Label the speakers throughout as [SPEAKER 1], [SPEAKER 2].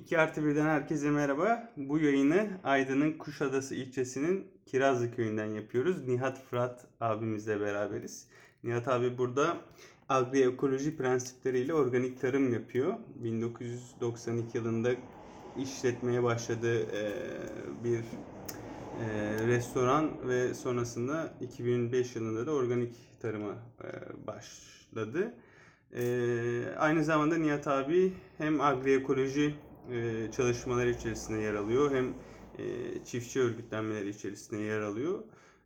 [SPEAKER 1] 2 artı 1'den herkese merhaba. Bu yayını Aydın'ın Kuşadası ilçesinin Kirazlı köyünden yapıyoruz. Nihat Fırat abimizle beraberiz. Nihat abi burada agroekoloji prensipleriyle organik tarım yapıyor. 1992 yılında işletmeye başladığı eee, bir eee, restoran ve sonrasında 2005 yılında da organik tarıma eee, başladı. Aynı zamanda Nihat abi hem agroekoloji e, çalışmaları içerisinde yer alıyor hem e, çiftçi örgütlenmeleri içerisinde yer alıyor.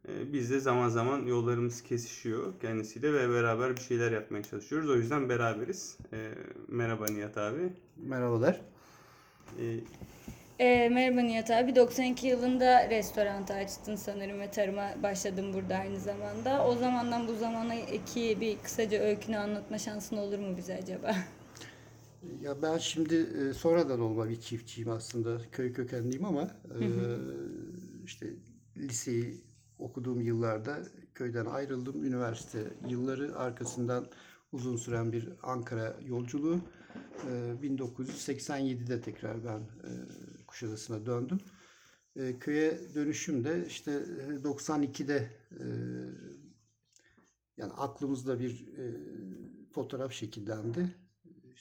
[SPEAKER 1] E, biz de zaman zaman yollarımız kesişiyor kendisiyle ve beraber bir şeyler yapmaya çalışıyoruz. O yüzden beraberiz. E, merhaba Nihat abi.
[SPEAKER 2] Merhabalar.
[SPEAKER 1] E,
[SPEAKER 3] Ee, merhaba Nihat abi. 92 yılında restoran açtın sanırım ve tarıma başladın burada aynı zamanda. O zamandan bu zamana iki bir kısaca öykünü anlatma şansın olur mu bize acaba?
[SPEAKER 2] Ya ben şimdi e, sonradan olma bir çiftçiyim aslında. Köy kökenliyim ama e, işte liseyi okuduğum yıllarda köyden ayrıldım. Üniversite yılları arkasından uzun süren bir Ankara yolculuğu. E, 1987'de tekrar ben e, Kuşadası'na döndüm. E, köye dönüşüm de işte e, 92'de e, yani aklımızda bir e, fotoğraf şekillendi.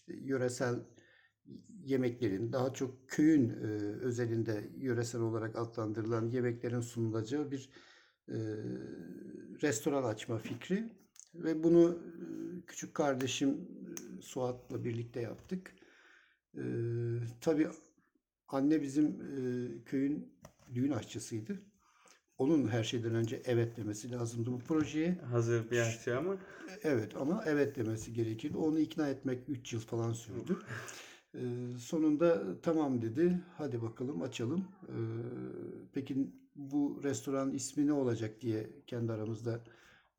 [SPEAKER 2] İşte yöresel yemeklerin daha çok köyün e, özelinde yöresel olarak adlandırılan yemeklerin sunulacağı bir e, restoran açma fikri ve bunu e, küçük kardeşim e, Suat'la birlikte yaptık. E, tabii anne bizim e, köyün düğün aşçısıydı. Onun her şeyden önce evet demesi lazımdı bu projeye.
[SPEAKER 1] hazır bir aşçı ama
[SPEAKER 2] Evet ama evet demesi gerekirdi. Onu ikna etmek 3 yıl falan sürdü. Ee, sonunda tamam dedi. Hadi bakalım açalım. Ee, peki bu restoran ismi ne olacak diye kendi aramızda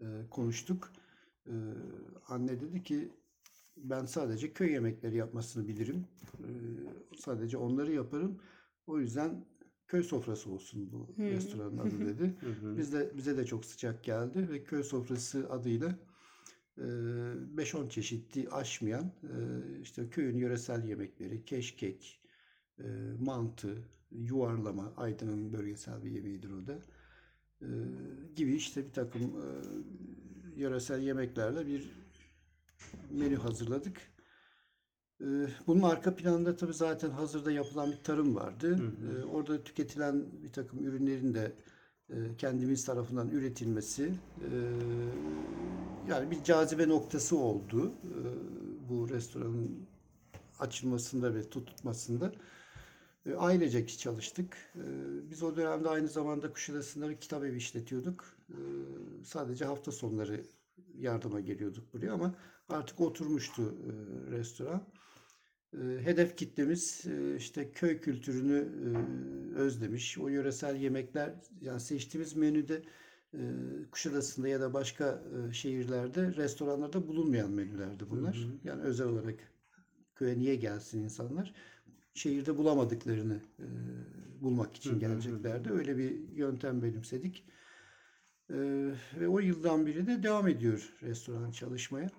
[SPEAKER 2] e, konuştuk. Ee, anne dedi ki ben sadece köy yemekleri yapmasını bilirim. Ee, sadece onları yaparım. O yüzden köy sofrası olsun bu
[SPEAKER 3] Hmm.
[SPEAKER 2] restoranın adı dedi. Biz de bize de çok sıcak geldi ve köy sofrası adıyla e, 5-10 çeşitli aşmayan e, işte köyün yöresel yemekleri, keşkek, e, mantı, yuvarlama, Aydın'ın bölgesel bir yemeğidir o da. E, gibi işte bir takım e, yöresel yemeklerle bir menü hazırladık. E, Bunun arka planında tabii zaten hazırda yapılan bir tarım vardı.
[SPEAKER 1] hı.
[SPEAKER 2] E, Orada tüketilen bir takım ürünlerin de e, kendimiz tarafından üretilmesi e, yani bir cazibe noktası oldu e, bu restoranın açılmasında ve tutmasında. Ailecek çalıştık. Biz o dönemde aynı zamanda Kuşadası'nda bir kitap evi işletiyorduk. Sadece hafta sonları yardıma geliyorduk buraya ama artık oturmuştu restoran. E, Hedef kitlemiz e, işte köy kültürünü e, özlemiş. O yöresel yemekler yani seçtiğimiz menüde e, Kuşadası'nda ya da başka şehirlerde restoranlarda bulunmayan menülerdi bunlar.
[SPEAKER 1] Hı hı.
[SPEAKER 2] Yani özel olarak köye niye gelsin insanlar? Şehirde bulamadıklarını bulmak için geleceklerdi. Öyle bir yöntem benimsedik. Ve o yıldan beri de devam ediyor restoran çalışmaya.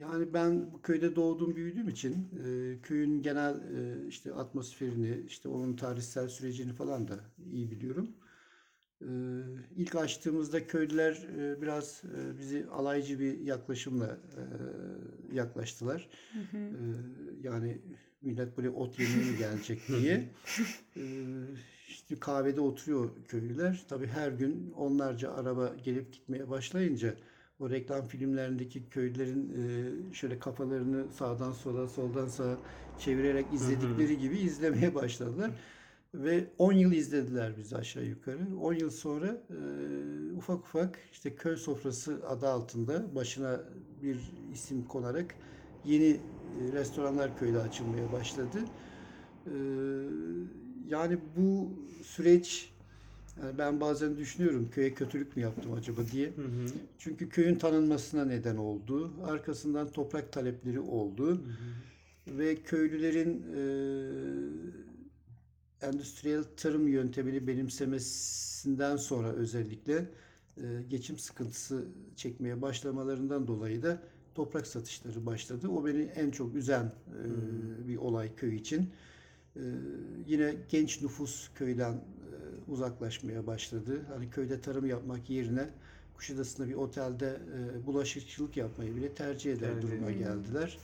[SPEAKER 2] Yani ben bu köyde doğdum büyüdüğüm için e, köyün genel e, işte atmosferini, işte onun tarihsel sürecini falan da iyi biliyorum. E, ilk açtığımızda köylüler e, biraz e, bizi alaycı bir yaklaşımla e, yaklaştılar. E, yani millet buraya ot yemeye mi gelecek diye. E, işte kahvede oturuyor köylüler. Tabii her gün onlarca araba gelip gitmeye başlayınca o reklam filmlerindeki köylülerin e, şöyle kafalarını sağdan sola, soldan sağa çevirerek izledikleri gibi izlemeye başladılar. Ve 10 yıl izlediler bizi aşağı yukarı. 10 yıl sonra e, ufak ufak işte köy sofrası adı altında başına bir isim konarak yeni e, restoranlar köyde açılmaya başladı. E, yani bu süreç yani ben bazen düşünüyorum köye kötülük mü yaptım acaba diye.
[SPEAKER 1] Hı hı.
[SPEAKER 2] Çünkü köyün tanınmasına neden oldu. Arkasından toprak talepleri oldu. Ve köylülerin e, endüstriyel tarım yöntemini benimsemesinden sonra özellikle e, geçim sıkıntısı çekmeye başlamalarından dolayı da toprak satışları başladı. O beni en çok üzen e, bir olay köy için. E, yine genç nüfus köyden uzaklaşmaya başladı. Hani köyde tarım yapmak yerine Kuşadası'nda bir otelde e, bulaşıkçılık yapmayı bile tercih eder
[SPEAKER 1] Tercih
[SPEAKER 2] duruma geldiler.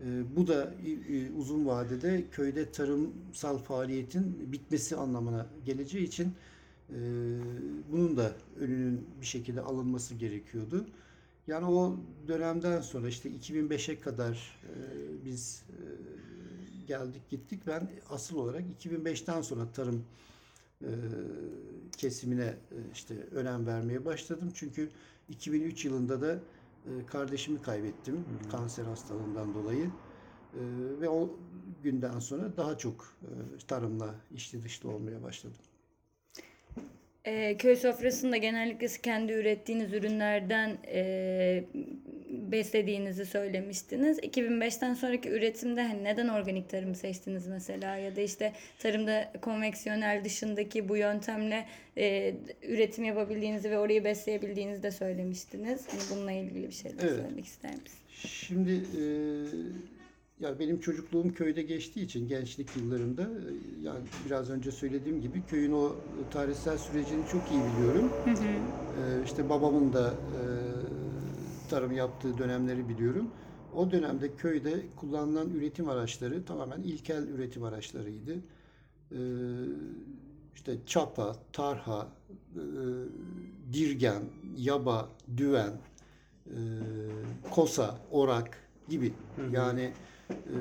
[SPEAKER 2] E, bu da e, uzun vadede köyde tarımsal faaliyetin bitmesi anlamına geleceği için e, bunun da önünün bir şekilde alınması gerekiyordu. Yani o dönemden sonra işte 2005'e kadar e, biz e, geldik gittik. Ben asıl olarak 2005'ten sonra tarım kesimine e, işte önem vermeye başladım. Çünkü 2003 yılında da e, kardeşimi kaybettim kanser hastalığından dolayı. E, ve o günden sonra daha çok e, tarımla içli dışlı olmaya başladım.
[SPEAKER 3] Ee, köy sofrasında genellikle siz kendi ürettiğiniz ürünlerden e, beslediğinizi söylemiştiniz. 2005'ten sonraki üretimde hani neden organik tarımı seçtiniz mesela ya da işte tarımda konveksiyonel dışındaki bu yöntemle e, üretim yapabildiğinizi ve orayı besleyebildiğinizi de söylemiştiniz. Hani bununla ilgili bir şeyler
[SPEAKER 2] Evet.
[SPEAKER 3] söylemek ister misiniz?
[SPEAKER 2] Şimdi e, ya benim çocukluğum köyde geçtiği için gençlik yıllarımda e, yani biraz önce söylediğim gibi köyün o tarihsel sürecini çok iyi biliyorum. E, işte babamın da e, tarım yaptığı dönemleri biliyorum. O dönemde köyde kullanılan üretim araçları tamamen ilkel üretim araçlarıydı. E, işte çapa, tarha, e, dirgen, yaba, düven, e, kosa, orak gibi. Yani e,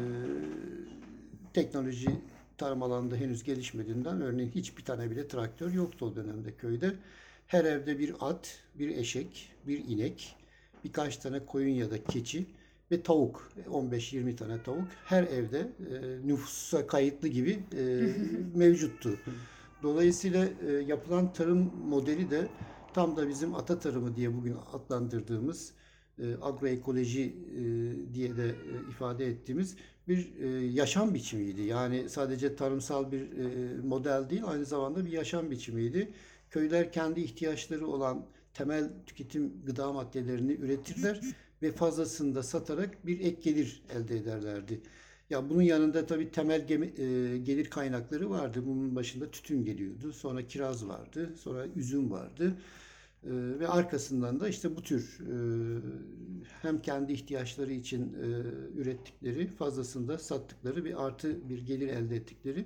[SPEAKER 2] teknoloji tarım alanında henüz gelişmediğinden örneğin hiçbir tane bile traktör yoktu o dönemde köyde. Her evde bir at, bir eşek, bir inek, birkaç tane koyun ya da keçi ve tavuk. 15-20 tane tavuk her evde e, nüfusa kayıtlı gibi e, mevcuttu. Dolayısıyla e, yapılan tarım modeli de tam da bizim ata tarımı diye bugün adlandırdığımız e, agroekoloji e, diye de e, ifade ettiğimiz bir e, yaşam biçimiydi. Yani sadece tarımsal bir e, model değil, aynı zamanda bir yaşam biçimiydi. Köyler kendi ihtiyaçları olan temel tüketim gıda maddelerini üretirler ve fazlasını da satarak bir ek gelir elde ederlerdi. Ya bunun yanında tabii temel e, gelir kaynakları vardı. Bunun başında tütün geliyordu. Sonra kiraz vardı. Sonra üzüm vardı. E, ve arkasından da işte bu tür e, hem kendi ihtiyaçları için ürettikleri, fazlasını da sattıkları bir artı bir gelir elde ettikleri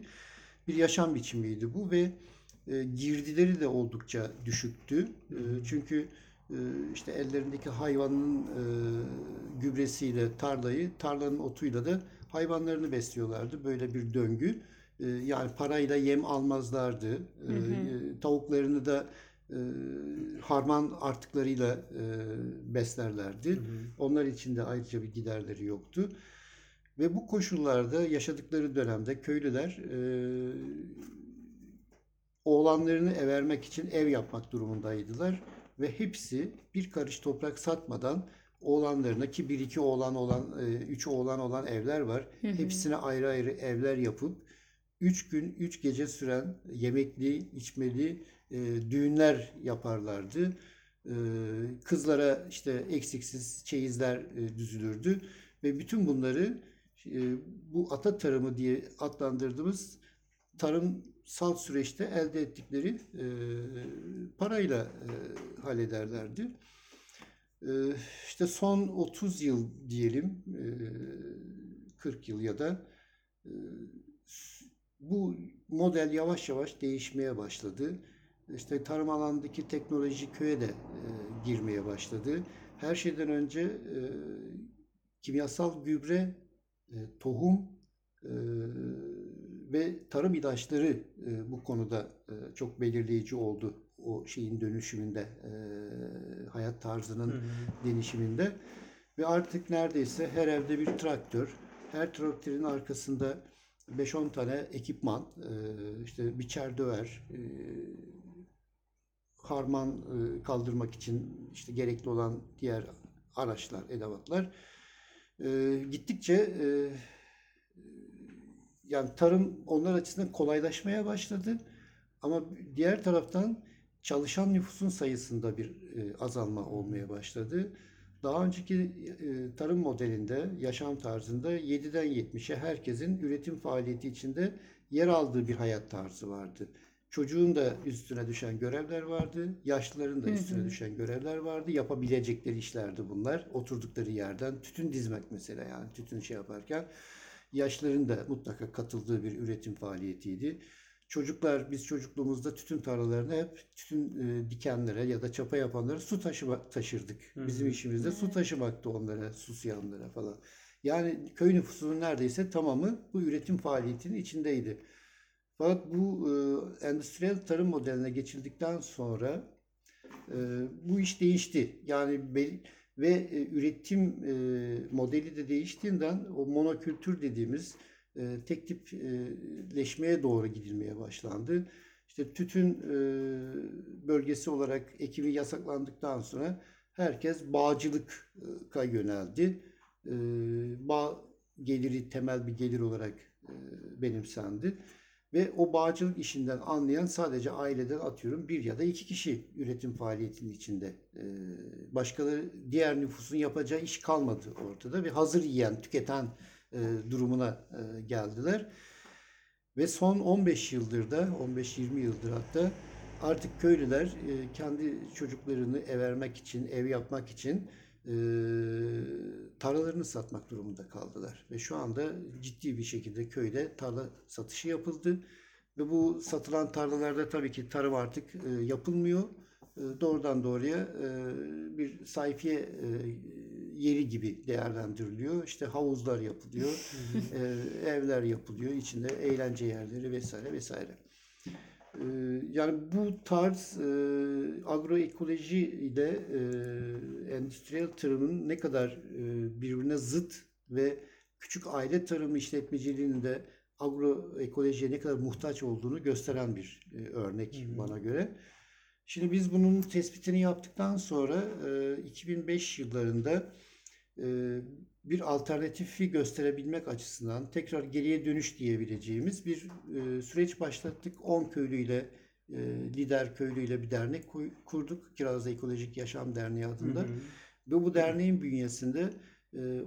[SPEAKER 2] bir yaşam biçimiydi bu ve e, girdileri de oldukça düşüktü. E, çünkü e, işte ellerindeki hayvanın e, gübresiyle tarlayı, tarlanın otuyla da hayvanlarını besliyorlardı. Böyle bir döngü. E, yani parayla yem almazlardı. E, e, tavuklarını da e, harman artıklarıyla e, beslerlerdi. Onlar için de ayrıca bir giderleri yoktu. Ve bu koşullarda yaşadıkları dönemde köylüler e, oğlanlarını evermek için ev yapmak durumundaydılar. Ve hepsi bir karış toprak satmadan oğlanlarına ki bir iki oğlan olan, e, üç oğlan olan evler var. Hepsine ayrı ayrı evler yapıp üç gün, üç gece süren yemekli, içmeli e, düğünler yaparlardı. E, kızlara işte eksiksiz çeyizler e, düzülürdü ve bütün bunları e, bu ata tarımı diye adlandırdığımız tarımsal süreçte elde ettikleri e, parayla e, hallederlerdi. E, işte son 30 yıl diyelim, e, 40 yıl ya da e, bu model yavaş yavaş değişmeye başladı. İşte tarım alanındaki teknoloji köye de e, girmeye başladı. Her şeyden önce e, kimyasal gübre, e, tohum e, ve tarım ilaçları e, bu konuda e, çok belirleyici oldu o şeyin dönüşümünde, e, hayat tarzının değişiminde. Ve artık neredeyse her evde bir traktör, her traktörün arkasında 5-10 tane ekipman, e, işte biçer döver, e, harman e, kaldırmak için işte gerekli olan diğer araçlar, edevatlar. E, gittikçe e, yani tarım onlar açısından kolaylaşmaya başladı. Ama diğer taraftan çalışan nüfusun sayısında bir e, azalma olmaya başladı. daha önceki e, tarım modelinde, yaşam tarzında 7'den 70'e herkesin üretim faaliyeti içinde yer aldığı bir hayat tarzı vardı. Çocuğun da üstüne düşen görevler vardı, yaşlıların da üstüne düşen görevler vardı. Yapabilecekleri işlerdi bunlar. Oturdukları yerden tütün dizmek mesela yani tütün şey yaparken yaşlıların da mutlaka katıldığı bir üretim faaliyetiydi. Çocuklar biz çocukluğumuzda tütün tarlalarına hep tütün e, dikenlere ya da çapa yapanlara su taşıma, taşırdık. Bizim işimizde su taşımaktı onlara, susayanlara falan. Yani köy nüfusunun neredeyse tamamı bu üretim faaliyetinin içindeydi. Fakat bu e, endüstriyel tarım modeline geçildikten sonra e, bu iş değişti. Yani bel- ve e, üretim e, modeli de değiştiğinden o monokültür dediğimiz e, tek tipleşmeye doğru gidilmeye başlandı. İşte tütün e, bölgesi olarak ekimi yasaklandıktan sonra herkes bağcılığa yöneldi. E, bağ geliri temel bir gelir olarak e, benimsendi. Ve o bağcılık işinden anlayan sadece aileden atıyorum bir ya da iki kişi üretim faaliyetinin içinde. Ee, Başkaları diğer nüfusun yapacağı iş kalmadı ortada ve hazır yiyen, tüketen e, durumuna e, geldiler. Ve son 15 yıldır da, 15-20 yıldır hatta artık köylüler e, kendi çocuklarını ev vermek için, ev yapmak için e, tarlalarını satmak durumunda kaldılar. Ve şu anda ciddi bir şekilde köyde tarla satışı yapıldı. Ve bu satılan tarlalarda tabii ki tarım artık e, yapılmıyor. E, doğrudan doğruya e, bir sayfiye e, yeri gibi değerlendiriliyor. İşte havuzlar yapılıyor, e, evler yapılıyor, içinde eğlence yerleri vesaire vesaire. E, yani bu tarz e, agroekoloji ile e, endüstriyel tarımın ne kadar e, birbirine zıt ve küçük aile tarımı işletmeciliğinin de agroekolojiye ne kadar muhtaç olduğunu gösteren bir e, örnek bana göre. Şimdi biz bunun tespitini yaptıktan sonra e, 2005 yıllarında bir alternatifi gösterebilmek açısından tekrar geriye dönüş diyebileceğimiz bir süreç başlattık. 10 köylüyle, lider köylüyle bir dernek kurduk. Kirazlı Ekolojik Yaşam Derneği adında. Ve bu derneğin bünyesinde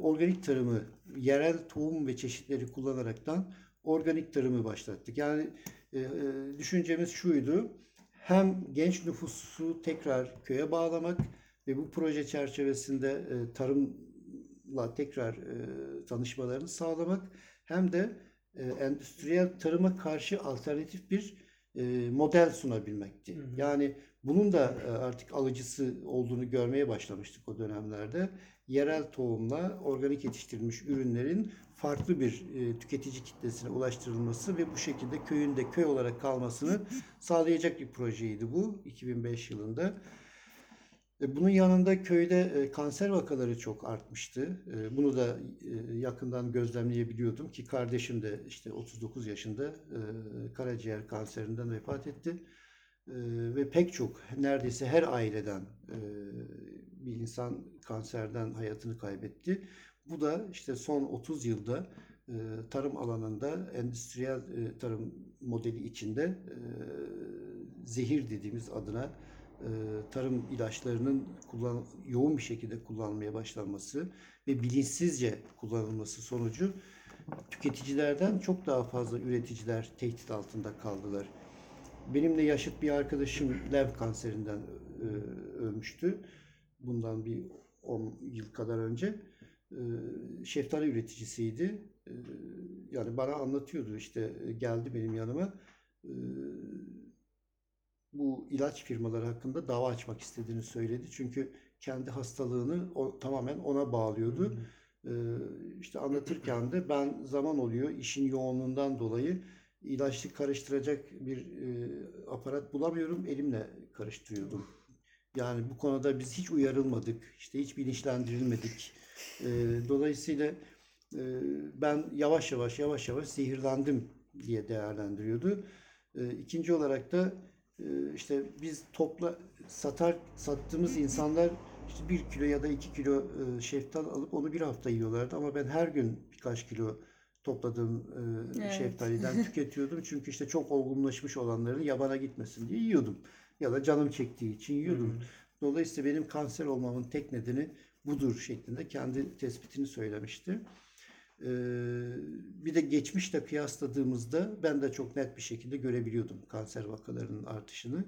[SPEAKER 2] organik tarımı, yerel tohum ve çeşitleri kullanaraktan organik tarımı başlattık. Yani düşüncemiz şuydu. Hem genç nüfusu tekrar köye bağlamak ve bu proje çerçevesinde tarımla tekrar e, tanışmalarını sağlamak hem de e, endüstriyel tarıma karşı alternatif bir e, model sunabilmekti. Yani bunun da e, artık alıcısı olduğunu görmeye başlamıştık o dönemlerde. Yerel tohumla organik yetiştirilmiş ürünlerin farklı bir e, tüketici kitlesine ulaştırılması ve bu şekilde köyün de köy olarak kalmasını sağlayacak bir projeydi bu 2005 yılında. E, Bunun yanında köyde e, kanser vakaları çok artmıştı. E, Bunu da yakından gözlemleyebiliyordum ki kardeşim de işte 39 yaşında karaciğer kanserinden vefat etti. Ve pek çok neredeyse her aileden bir insan kanserden hayatını kaybetti. Bu da işte son 30 yılda tarım alanında endüstriyel tarım modeli içinde zehir dediğimiz adına tarım ilaçlarının kullan yoğun bir şekilde kullanılmaya başlanması ve bilinçsizce kullanılması sonucu tüketicilerden çok daha fazla üreticiler tehdit altında kaldılar. Benimle yaşıt bir arkadaşım lev kanserinden e, ölmüştü. Bundan bir 10 yıl kadar önce. E, şeftali üreticisiydi. E, yani bana anlatıyordu işte e, geldi benim yanıma. E, bu ilaç firmaları hakkında dava açmak istediğini söyledi. Çünkü kendi hastalığını o, tamamen ona bağlıyordu. Ee, işte anlatırken de ben zaman oluyor işin yoğunluğundan dolayı ilaçlı karıştıracak bir e, aparat bulamıyorum. Elimle karıştırıyordum. Yani bu konuda biz hiç uyarılmadık. işte hiç bilinçlendirilmedik. Ee, dolayısıyla e, ben yavaş yavaş yavaş yavaş zehirlendim diye değerlendiriyordu. Ee, ikinci olarak da e, işte biz topla satar sattığımız insanlar işte bir kilo ya da iki kilo e, şeftal alıp onu bir hafta yiyorlardı ama ben her gün birkaç kilo topladığım e,
[SPEAKER 3] Evet.
[SPEAKER 2] şeftaliden tüketiyordum. Çünkü işte çok olgunlaşmış olanların yabana gitmesin diye yiyordum. Ya da canım çektiği için yiyordum. Dolayısıyla benim kanser olmamın tek nedeni budur şeklinde kendi tespitini söylemişti. Ee, bir de geçmişle kıyasladığımızda ben de çok net bir şekilde görebiliyordum kanser vakalarının artışını.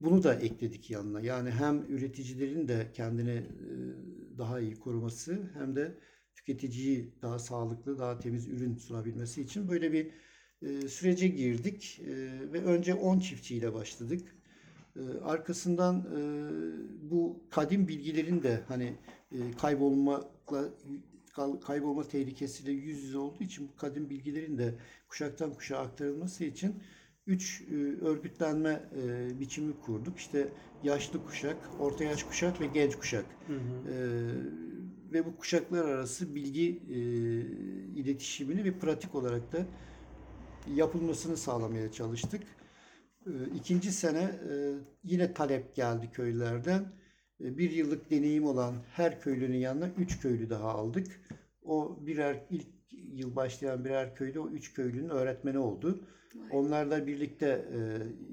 [SPEAKER 2] Bunu da ekledik yanına. Yani hem üreticilerin de kendini e, daha iyi koruması hem de tüketiciyi daha sağlıklı, daha temiz ürün sunabilmesi için böyle bir e, sürece girdik E, ve önce 10 çiftçiyle başladık. Arkasından bu kadim bilgilerin de hani kaybolmakla kaybolma tehlikesiyle yüz yüze olduğu için bu kadim bilgilerin de kuşaktan kuşağa aktarılması için üç e, örgütlenme e, biçimi kurduk. İşte yaşlı kuşak, orta yaş kuşak ve genç kuşak. E, ve bu kuşaklar arası bilgi iletişimini ve pratik olarak da yapılmasını sağlamaya çalıştık. İkinci sene yine talep geldi köylerden. E, Bir yıllık deneyim olan her köylünün yanına üç köylü daha aldık. O birer ilk yıl başlayan birer köyde o üç köylünün öğretmeni oldu. Onlarla birlikte e,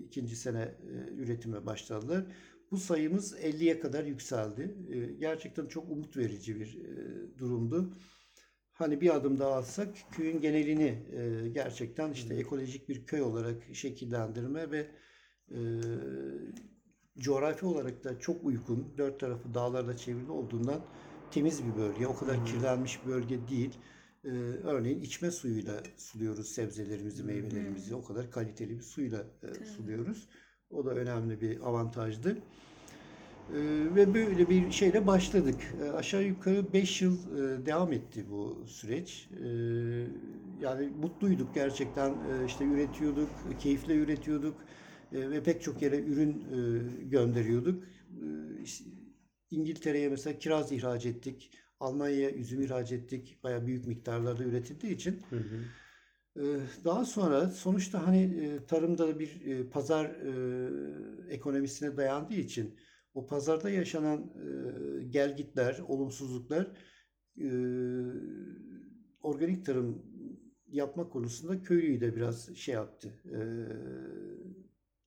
[SPEAKER 2] ikinci sene e, üretime başladılar. Bu sayımız 50'ye kadar yükseldi. E, gerçekten çok umut verici bir e, durumdu. Hani bir adım daha atsak köyün genelini e, gerçekten işte ekolojik bir köy olarak şekillendirme ve e, coğrafi olarak da çok uygun, dört tarafı dağlarla çevrili olduğundan temiz bir bölge. O kadar kirlenmiş bir bölge değil. Ee, örneğin içme suyuyla suluyoruz sebzelerimizi, meyvelerimizi. O kadar kaliteli bir suyla e, suluyoruz. O da önemli bir avantajdı. Ee, ve böyle bir şeyle başladık. Ee, aşağı yukarı 5 yıl e, devam etti bu süreç. Ee, yani mutluyduk gerçekten. Ee, işte üretiyorduk, keyifle üretiyorduk ve pek çok yere ürün e, gönderiyorduk. İşte İngiltere'ye mesela kiraz ihraç ettik. Almanya'ya üzüm ihraç ettik. Bayağı büyük miktarlarda üretildiği için. Ee, Daha sonra sonuçta hani e, tarımda bir e, pazar e, ekonomisine dayandığı için o pazarda yaşanan e, gelgitler, olumsuzluklar e, organik tarım yapma konusunda köylüyü de biraz şey yaptı, e,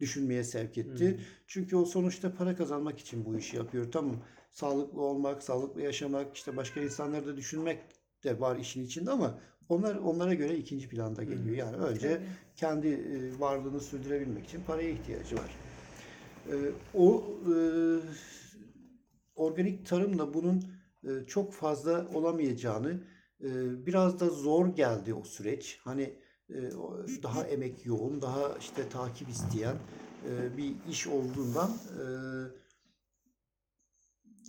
[SPEAKER 2] düşünmeye sevk etti. Çünkü o sonuçta para kazanmak için bu işi yapıyor. Tamam, sağlıklı olmak, sağlıklı yaşamak, işte başka insanları da düşünmek de var işin içinde ama onlar onlara göre ikinci planda geliyor. Yani önce
[SPEAKER 3] Tabii.
[SPEAKER 2] kendi e, varlığını sürdürebilmek için paraya ihtiyacı var. E, O e, organik tarımla bunun çok fazla olamayacağını biraz da zor geldi o süreç. Hani daha emek yoğun, daha işte takip isteyen e, bir iş olduğundan e,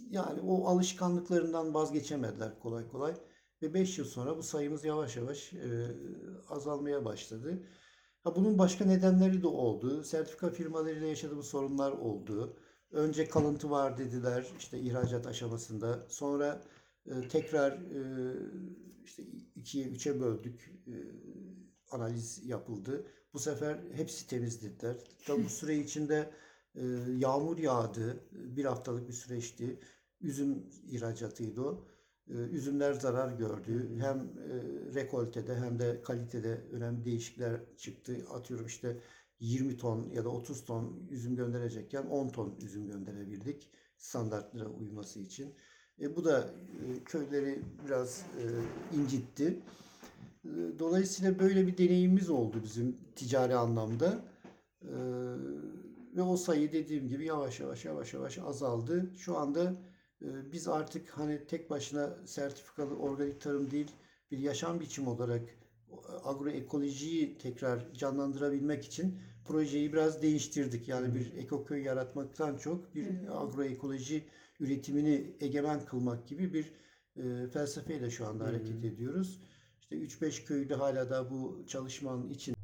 [SPEAKER 2] yani o alışkanlıklarından vazgeçemediler kolay kolay. Ve 5 yıl sonra bu sayımız yavaş yavaş e, azalmaya başladı. Ha, bunun başka nedenleri de oldu. Sertifika firmalarıyla yaşadığımız sorunlar oldu. Önce kalıntı var dediler işte ihracat aşamasında. Sonra tekrar işte ikiye üçe böldük. Analiz yapıldı. Bu sefer hepsi temiz dediler. Tabi bu süre içinde e, yağmur yağdı. Bir haftalık bir süreçti. Üzüm ihracatıydı o. E, Üzümler zarar gördü. Hem e, rekoltede hem de kalitede önemli değişiklikler çıktı. Atıyorum işte 20 ton ya da 30 ton üzüm gönderecekken 10 ton üzüm gönderebildik standartlara uyması için. E, bu da e, köyleri biraz e, incitti. E, Dolayısıyla böyle bir deneyimimiz oldu bizim ticari anlamda. E, ve o sayı dediğim gibi yavaş yavaş yavaş yavaş azaldı. Şu anda e, biz artık hani tek başına sertifikalı organik tarım değil bir yaşam biçimi olarak agroekolojiyi tekrar canlandırabilmek için projeyi biraz değiştirdik. Yani bir ekoköy yaratmaktan çok bir agroekoloji üretimini egemen kılmak gibi bir e, felsefeyle şu anda hareket ediyoruz. İşte 3-5 köyde hala da bu çalışmanın için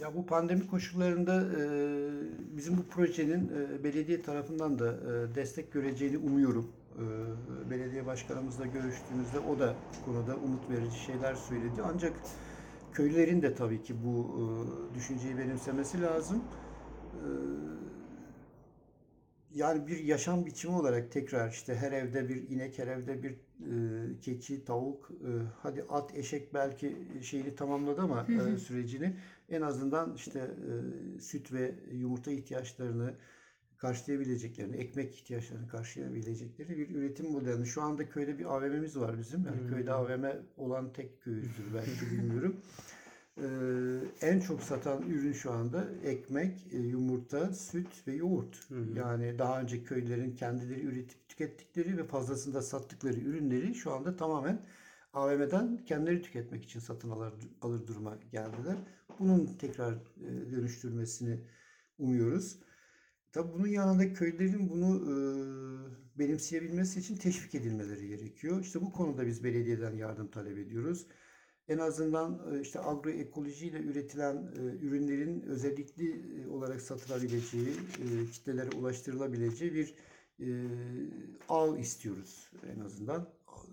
[SPEAKER 2] Ya bu pandemi koşullarında e, bizim bu projenin e, belediye tarafından da e, destek göreceğini umuyorum. E, belediye başkanımızla görüştüğümüzde o da bu konuda umut verici şeyler söyledi. Ancak köylülerin de tabii ki bu e, düşünceyi benimsemesi lazım. E, yani bir yaşam biçimi olarak tekrar işte her evde bir inek, her evde bir e, keçi, tavuk, e, hadi at, eşek belki şeyini tamamladı ama e, sürecini en azından işte e, süt ve yumurta ihtiyaçlarını karşılayabileceklerini, ekmek ihtiyaçlarını karşılayabilecekleri bir üretim modelini. Şu anda köyde bir AVM'miz var bizim. Yani
[SPEAKER 1] Hmm.
[SPEAKER 2] köyde AVM olan tek köyüzdür belki bilmiyorum. Ee, en çok satan ürün şu anda ekmek, e, yumurta, süt ve yoğurt.
[SPEAKER 1] Hı hı.
[SPEAKER 2] Yani daha önce köylerin kendileri üretip tükettikleri ve fazlasında sattıkları ürünleri şu anda tamamen AVM'den kendileri tüketmek için satın alır, alır duruma geldiler. Bunun tekrar e, dönüştürmesini umuyoruz. Tabii bunun yanında köylerin bunu e, benimseyebilmesi için teşvik edilmeleri gerekiyor. İşte bu konuda biz belediyeden yardım talep ediyoruz. En azından e, işte agroekolojiyle üretilen e, ürünlerin özellikli e, olarak satılabileceği, kitlelere ulaştırılabileceği bir ağ istiyoruz en azından.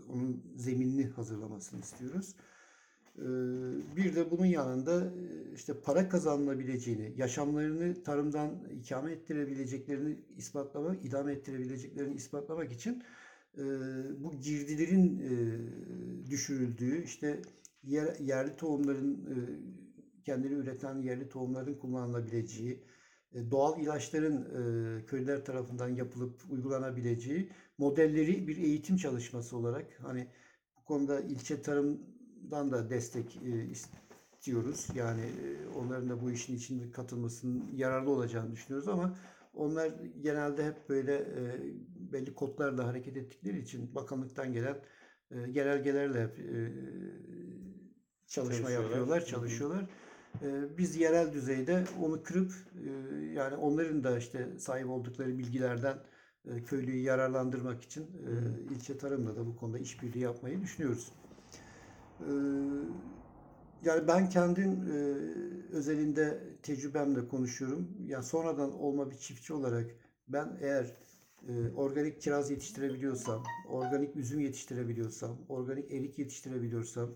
[SPEAKER 2] Onun zeminini hazırlamasını istiyoruz. Bir de bunun yanında işte para kazanılabileceğini, yaşamlarını tarımdan ikame ettirebileceklerini ispatlamak, idame ettirebileceklerini ispatlamak için bu girdilerin düşürüldüğü, işte yer- yerli tohumların e, kendini üreten yerli tohumların kullanılabileceği, e, doğal ilaçların e, köylüler tarafından yapılıp uygulanabileceği modelleri bir eğitim çalışması olarak hani bu konuda ilçe tarımdan da destek istiyoruz. Yani onların da bu işin içinde katılmasının yararlı olacağını düşünüyoruz ama onlar genelde hep böyle belli kodlarla hareket ettikleri için bakanlıktan gelen genelgelerle hep çalışma
[SPEAKER 1] Çalışıyorlar.
[SPEAKER 2] yapıyorlar, çalışıyorlar. E, Biz yerel düzeyde onu kırıp e, yani onların da işte sahip oldukları bilgilerden e, köylüyü yararlandırmak için e, ilçe tarımla da bu konuda işbirliği yapmayı düşünüyoruz. E, Yani ben kendim e, özelinde tecrübemle konuşuyorum. Ya sonradan olma bir çiftçi olarak ben eğer e, organik kiraz yetiştirebiliyorsam, organik üzüm yetiştirebiliyorsam, organik erik yetiştirebiliyorsam,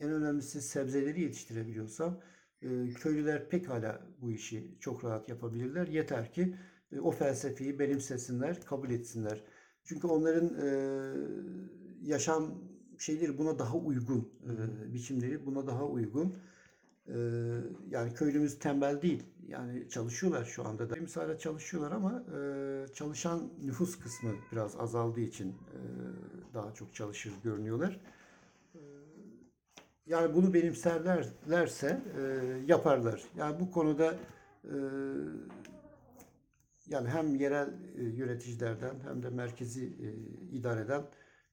[SPEAKER 2] en önemlisi sebzeleri yetiştirebiliyorsam e, köylüler pekala bu işi çok rahat yapabilirler. Yeter ki e, o felsefeyi benimsesinler, kabul etsinler. Çünkü onların e, yaşam şeyleri buna daha uygun, e, biçimleri buna daha uygun. E, yani köylümüz tembel değil. Yani çalışıyorlar şu anda da. Hala çalışıyorlar ama çalışan nüfus kısmı biraz azaldığı için daha çok çalışır görünüyorlar. Yani bunu benimserlerse e, yaparlar. Yani bu konuda e, yani hem yerel e, yöneticilerden hem de merkezi e, idareden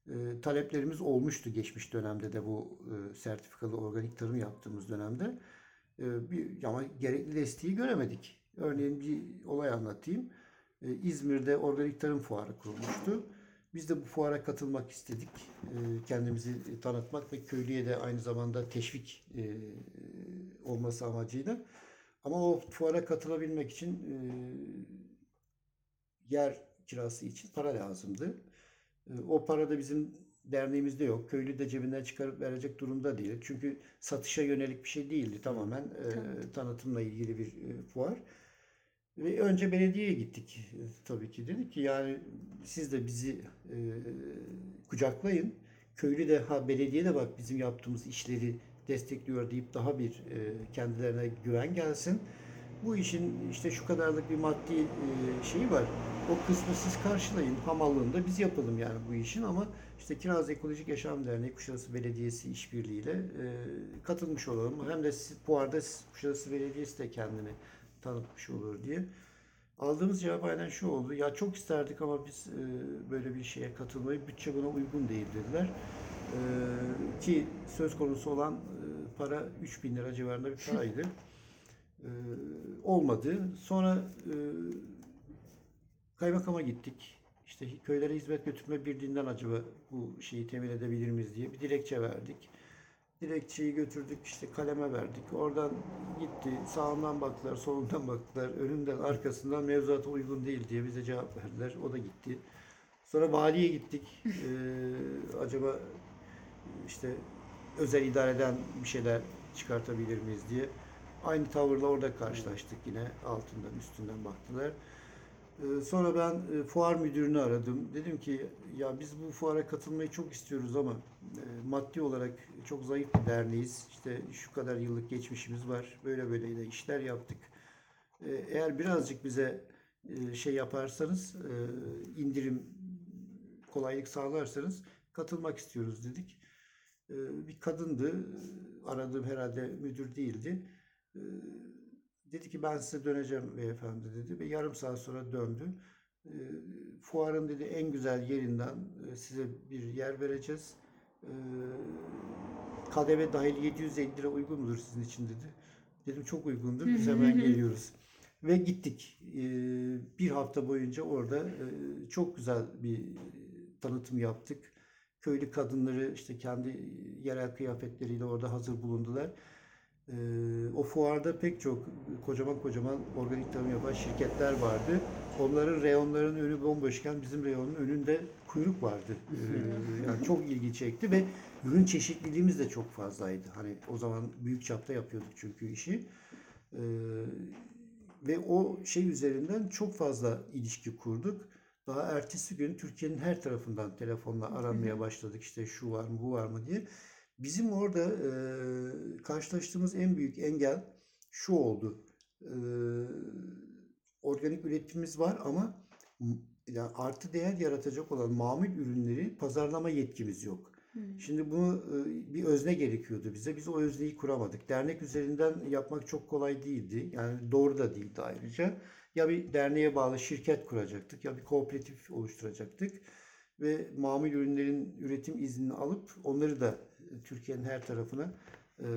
[SPEAKER 2] e, taleplerimiz olmuştu geçmiş dönemde de bu e, sertifikalı organik tarım yaptığımız dönemde. E, bir, ama gerekli desteği göremedik. Örneğin bir olay anlatayım. E, İzmir'de organik tarım fuarı kurulmuştu. Biz de bu fuara katılmak istedik. E, kendimizi tanıtmak ve köylüye de aynı zamanda teşvik e, olması amacıyla. Ama o fuara katılabilmek için e, yer kirası için para lazımdı. E, O para da bizim derneğimizde yok. Köylü de cebinden çıkarıp verecek durumda değil. Çünkü satışa yönelik bir şey değildi. Tamamen e,
[SPEAKER 3] Tanıtım.
[SPEAKER 2] tanıtımla ilgili bir e, fuar. Ve önce belediyeye gittik tabii ki. Dedik ki yani siz de bizi e, kucaklayın. Köylü de ha belediye de bak bizim yaptığımız işleri destekliyor deyip daha bir e, kendilerine güven gelsin. Bu işin işte şu kadarlık bir maddi e, şeyi var. O kısmı siz karşılayın. Hamallığını da biz yapalım yani bu işin ama işte Kiraz Ekolojik Yaşam Derneği Kuşadası Belediyesi işbirliğiyle e, katılmış olalım. Hem de siz, siz- Kuşadası Belediyesi de kendini tanıtmış olur diye. Aldığımız cevap aynen şu oldu. Ya çok isterdik ama biz e, böyle bir şeye katılmayı bütçe buna uygun değil dediler. E, ki söz konusu olan e, para 3000 lira civarında bir paraydı. E, olmadı. Sonra e, kaymakama gittik. İşte köylere hizmet götürme birliğinden acaba bu şeyi temin edebilir miyiz diye bir dilekçe verdik. Dilekçeyi götürdük işte kaleme verdik. Oradan gitti. Sağından baktılar, solundan baktılar. Önünden, arkasından mevzuata uygun değil diye bize cevap verdiler. O da gitti. Sonra valiye gittik. Ee, acaba işte özel idareden bir şeyler çıkartabilir miyiz diye. Aynı tavırla orada karşılaştık yine. Altından üstünden baktılar. Ee, Sonra ben e, fuar müdürünü aradım. Dedim ki ya biz bu fuara katılmayı çok istiyoruz ama e, maddi olarak çok zayıf bir derneğiz. İşte şu kadar yıllık geçmişimiz var. Böyle böyle de işler yaptık. E, Eğer birazcık bize şey yaparsanız indirim kolaylık sağlarsanız katılmak istiyoruz dedik. Bir kadındı. Aradığım herhalde müdür değildi. Dedi ki ben size döneceğim beyefendi dedi ve yarım saat sonra döndü. E, fuarın dedi en güzel yerinden e, size bir yer vereceğiz. E, KDV dahil 750 lira uygun mudur sizin için dedi. Dedim çok uygundur. Biz hemen geliyoruz. Ve gittik. E, bir hafta boyunca orada e, çok güzel bir tanıtım yaptık. Köylü kadınları işte kendi yerel kıyafetleriyle orada hazır bulundular. Ee, o fuarda pek çok kocaman kocaman organik tarım yapan şirketler vardı. Onların reyonların önü bomboşken bizim reyonun önünde kuyruk vardı. Ee, yani çok ilgi çekti ve ürün çeşitliliğimiz de çok fazlaydı. Hani o zaman büyük çapta yapıyorduk çünkü işi. Ee, ve o şey üzerinden çok fazla ilişki kurduk. Daha ertesi gün Türkiye'nin her tarafından telefonla aranmaya başladık. İşte şu var mı, bu var mı diye. Bizim orada e, karşılaştığımız en büyük engel şu oldu. E, organik üretimimiz var ama yani artı değer yaratacak olan mamul ürünleri pazarlama yetkimiz yok. Şimdi bunu bir özne gerekiyordu bize. Biz o özneyi kuramadık. Dernek üzerinden yapmak çok kolay değildi. Yani doğru da değildi ayrıca. Ya bir derneğe bağlı şirket kuracaktık ya bir kooperatif oluşturacaktık. Ve mamul ürünlerin üretim iznini alıp onları da Türkiye'nin her tarafına e,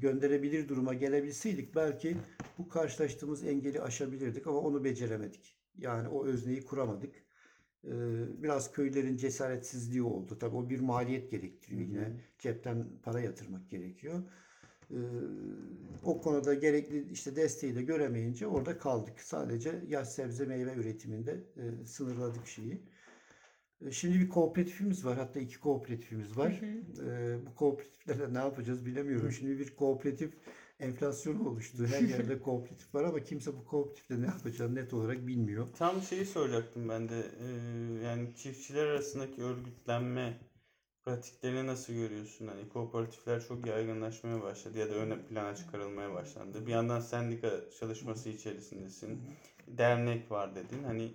[SPEAKER 2] gönderebilir duruma gelebilseydik belki bu karşılaştığımız engeli aşabilirdik ama onu beceremedik. Yani o özneyi kuramadık. E, Biraz köylerin cesaretsizliği oldu. Tabii o bir maliyet gerektiriyor yine. Cepten para yatırmak gerekiyor. E, O konuda gerekli işte desteği de göremeyince orada kaldık. Sadece yaş sebze meyve üretiminde sınırladık şeyi. E, Şimdi bir kooperatifimiz var. Hatta iki kooperatifimiz var. E, bu kooperatiflerle ne yapacağız bilemiyorum. Şimdi bir kooperatif enflasyon oluştu. Her yerde kooperatif var ama kimse bu kooperatifle ne yapacağını net olarak bilmiyor.
[SPEAKER 1] Tam şeyi soracaktım ben de. Ee, yani çiftçiler arasındaki örgütlenme pratiklerini nasıl görüyorsun? Hani kooperatifler çok yaygınlaşmaya başladı ya da ön plana çıkarılmaya başlandı. Bir yandan sendika çalışması içerisindesin. Dernek var dedin. Hani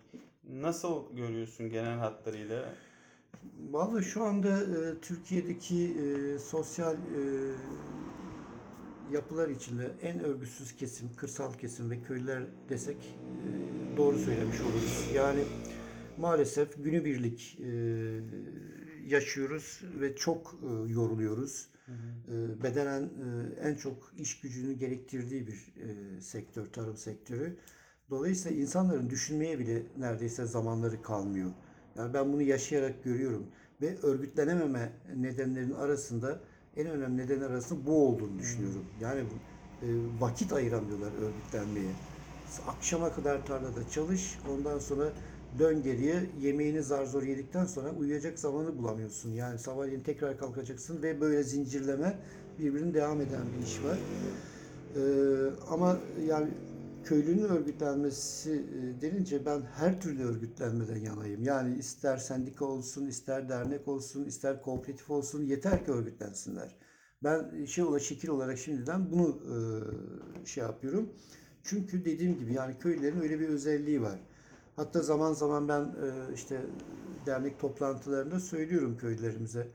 [SPEAKER 1] nasıl görüyorsun genel hatlarıyla?
[SPEAKER 2] Vallahi şu anda e, Türkiye'deki e, sosyal e, yapılar içinde en örgütsüz kesim, kırsal kesim ve köylüler desek e, doğru söylemiş oluruz. Yani maalesef günübirlik e, yaşıyoruz ve çok e, yoruluyoruz. E, bedenen e, en çok iş gücünü gerektirdiği bir e, sektör, tarım sektörü. Dolayısıyla insanların düşünmeye bile neredeyse zamanları kalmıyor. Yani ben bunu yaşayarak görüyorum ve örgütlenememe nedenlerinin arasında en önemli neden arasında bu olduğunu düşünüyorum. Yani e, vakit ayıramıyorlar örgütlenmeye. Akşama kadar tarlada çalış, ondan sonra dön geriye yemeğini zar zor yedikten sonra uyuyacak zamanı bulamıyorsun. Yani sabahleyin tekrar kalkacaksın ve böyle zincirleme birbirine devam eden bir iş var. Ee, ama yani köylünün örgütlenmesi e, denince ben her türlü örgütlenmeden yanayım. Yani ister sendika olsun, ister dernek olsun, ister kooperatif olsun yeter ki örgütlensinler. Ben şey olarak şekil olarak şimdiden bunu e, şey yapıyorum. Çünkü dediğim gibi yani köylülerin öyle bir özelliği var. Hatta zaman zaman ben e, işte dernek toplantılarında söylüyorum köylülerimize.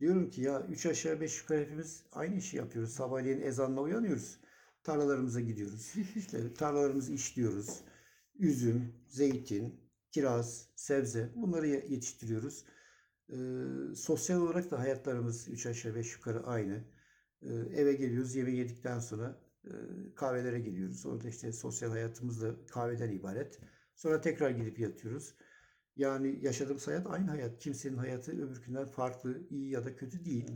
[SPEAKER 2] Diyorum ki ya üç aşağı beş yukarı hepimiz aynı işi yapıyoruz. Sabahleyin ezanla uyanıyoruz. Tarlalarımıza gidiyoruz. İşte tarlalarımızı işliyoruz. Üzüm, zeytin, kiraz, sebze bunları ye- yetiştiriyoruz. Ee, sosyal olarak da hayatlarımız üç aşağı beş yukarı aynı. Ee, eve geliyoruz, yemeği yedikten sonra e, kahvelere geliyoruz. Orada işte sosyal hayatımız da kahveden ibaret. Sonra tekrar gidip yatıyoruz. Yani yaşadığımız hayat aynı hayat. Kimsenin hayatı öbürkünden farklı, iyi ya da kötü değil.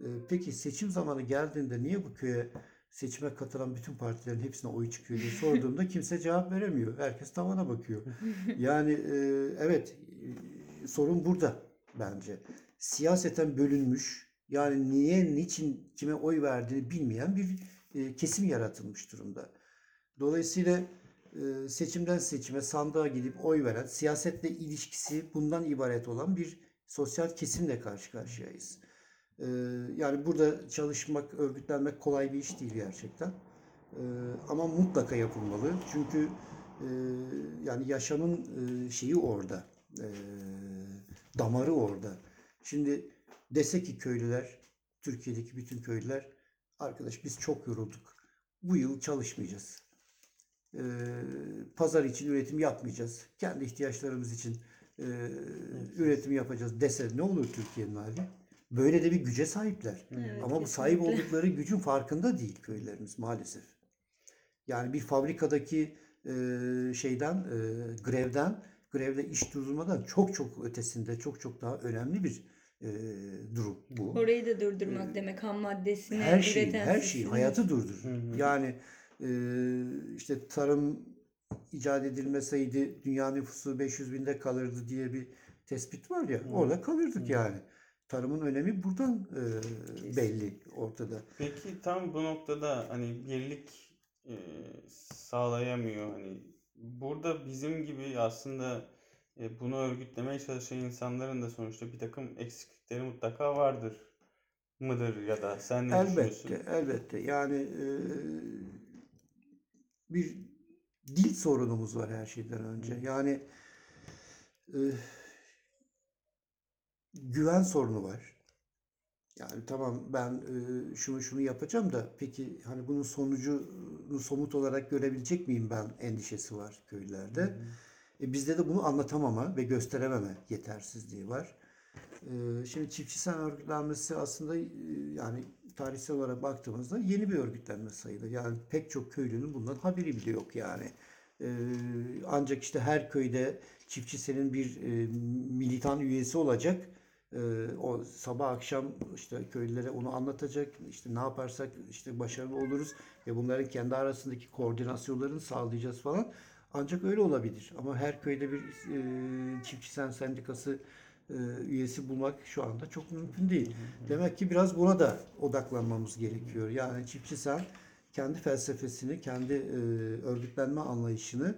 [SPEAKER 2] Ee, Peki seçim zamanı geldiğinde niye bu köye seçime katılan bütün partilerin hepsine oy çıkıyor diye sorduğumda kimse cevap veremiyor. Herkes tavana bakıyor. Yani e, evet e, sorun burada bence. Siyaseten bölünmüş yani niye, niçin, kime oy verdiğini bilmeyen bir e, kesim yaratılmış durumda. Dolayısıyla e, seçimden seçime sandığa gidip oy veren, siyasetle ilişkisi bundan ibaret olan bir sosyal kesimle karşı karşıyayız. E, Yani burada çalışmak, örgütlenmek kolay bir iş değil gerçekten. E, Ama mutlaka yapılmalı. Çünkü e, yani yaşamın e, şeyi orada. E, damarı orada. Şimdi dese ki köylüler, Türkiye'deki bütün köylüler, arkadaş biz çok yorulduk. Bu yıl çalışmayacağız. E, pazar için üretim yapmayacağız. Kendi ihtiyaçlarımız için e, üretim yapacağız dese ne olur Türkiye'nin hali? Böyle de bir güce sahipler.
[SPEAKER 3] Evet,
[SPEAKER 2] Ama bu sahip oldukları gücün farkında değil köylerimiz maalesef. Yani bir fabrikadaki e, şeyden, e, grevden, grevde iş durdurmadan çok çok ötesinde, çok çok daha önemli bir e, durum bu.
[SPEAKER 3] Orayı da durdurmak demek ham maddesini
[SPEAKER 2] Her şeyi,
[SPEAKER 3] üreten
[SPEAKER 2] her şeyi, hayatı durdur.
[SPEAKER 1] Hı hı.
[SPEAKER 2] Yani e, işte tarım icat edilmeseydi dünya nüfusu 500 binde kalırdı diye bir tespit var ya, orada kalırdık yani. Tarımın önemi buradan e, belli ortada.
[SPEAKER 1] Peki tam bu noktada hani birlik e, sağlayamıyor hani burada bizim gibi aslında e, bunu örgütlemeye çalışan insanların da sonuçta bir takım eksiklikleri mutlaka vardır mıdır ya da sen ne düşünüyorsun?
[SPEAKER 2] Elbette, elbette. Yani e, bir dil sorunumuz var her şeyden önce. Yani e, güven sorunu var. Yani tamam ben e, şunu şunu yapacağım da peki hani bunun sonucunu somut olarak görebilecek miyim ben endişesi var köylerde. E, bizde de bunu anlatamama ve gösterememe yetersizliği var. E, şimdi çiftçi sen örgütlenmesi aslında e, yani tarihsel olarak baktığımızda yeni bir örgütlenme sayılır. Yani pek çok köylünün bundan haberi bile yok yani. E, ancak işte her köyde çiftçi senin bir e, militan üyesi olacak. E, o sabah akşam işte köylülere onu anlatacak. İşte ne yaparsak işte başarılı oluruz ve bunların kendi arasındaki koordinasyonlarını sağlayacağız falan. Ancak öyle olabilir. Ama her köyde bir e, çiftçi sen sendikası e, üyesi bulmak şu anda çok mümkün değil. Demek ki biraz buna da odaklanmamız gerekiyor. Yani çiftçi sen kendi felsefesini, kendi e, örgütlenme anlayışını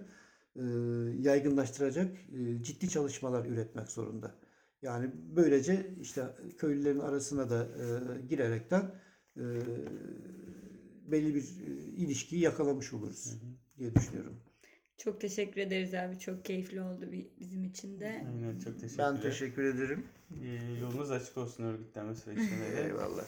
[SPEAKER 2] e, yaygınlaştıracak e, ciddi çalışmalar üretmek zorunda. Yani böylece işte köylülerin arasına da e, girerekten e, belli bir e, ilişkiyi yakalamış oluruz diye düşünüyorum.
[SPEAKER 3] Çok teşekkür ederiz abi. Çok keyifli oldu bi- bizim için de.
[SPEAKER 1] Aynen çok teşekkürler.
[SPEAKER 2] Ben teşekkür ederim.
[SPEAKER 1] E, yolunuz açık olsun örgütlenme süreçlerinde. de.
[SPEAKER 2] Eyvallah.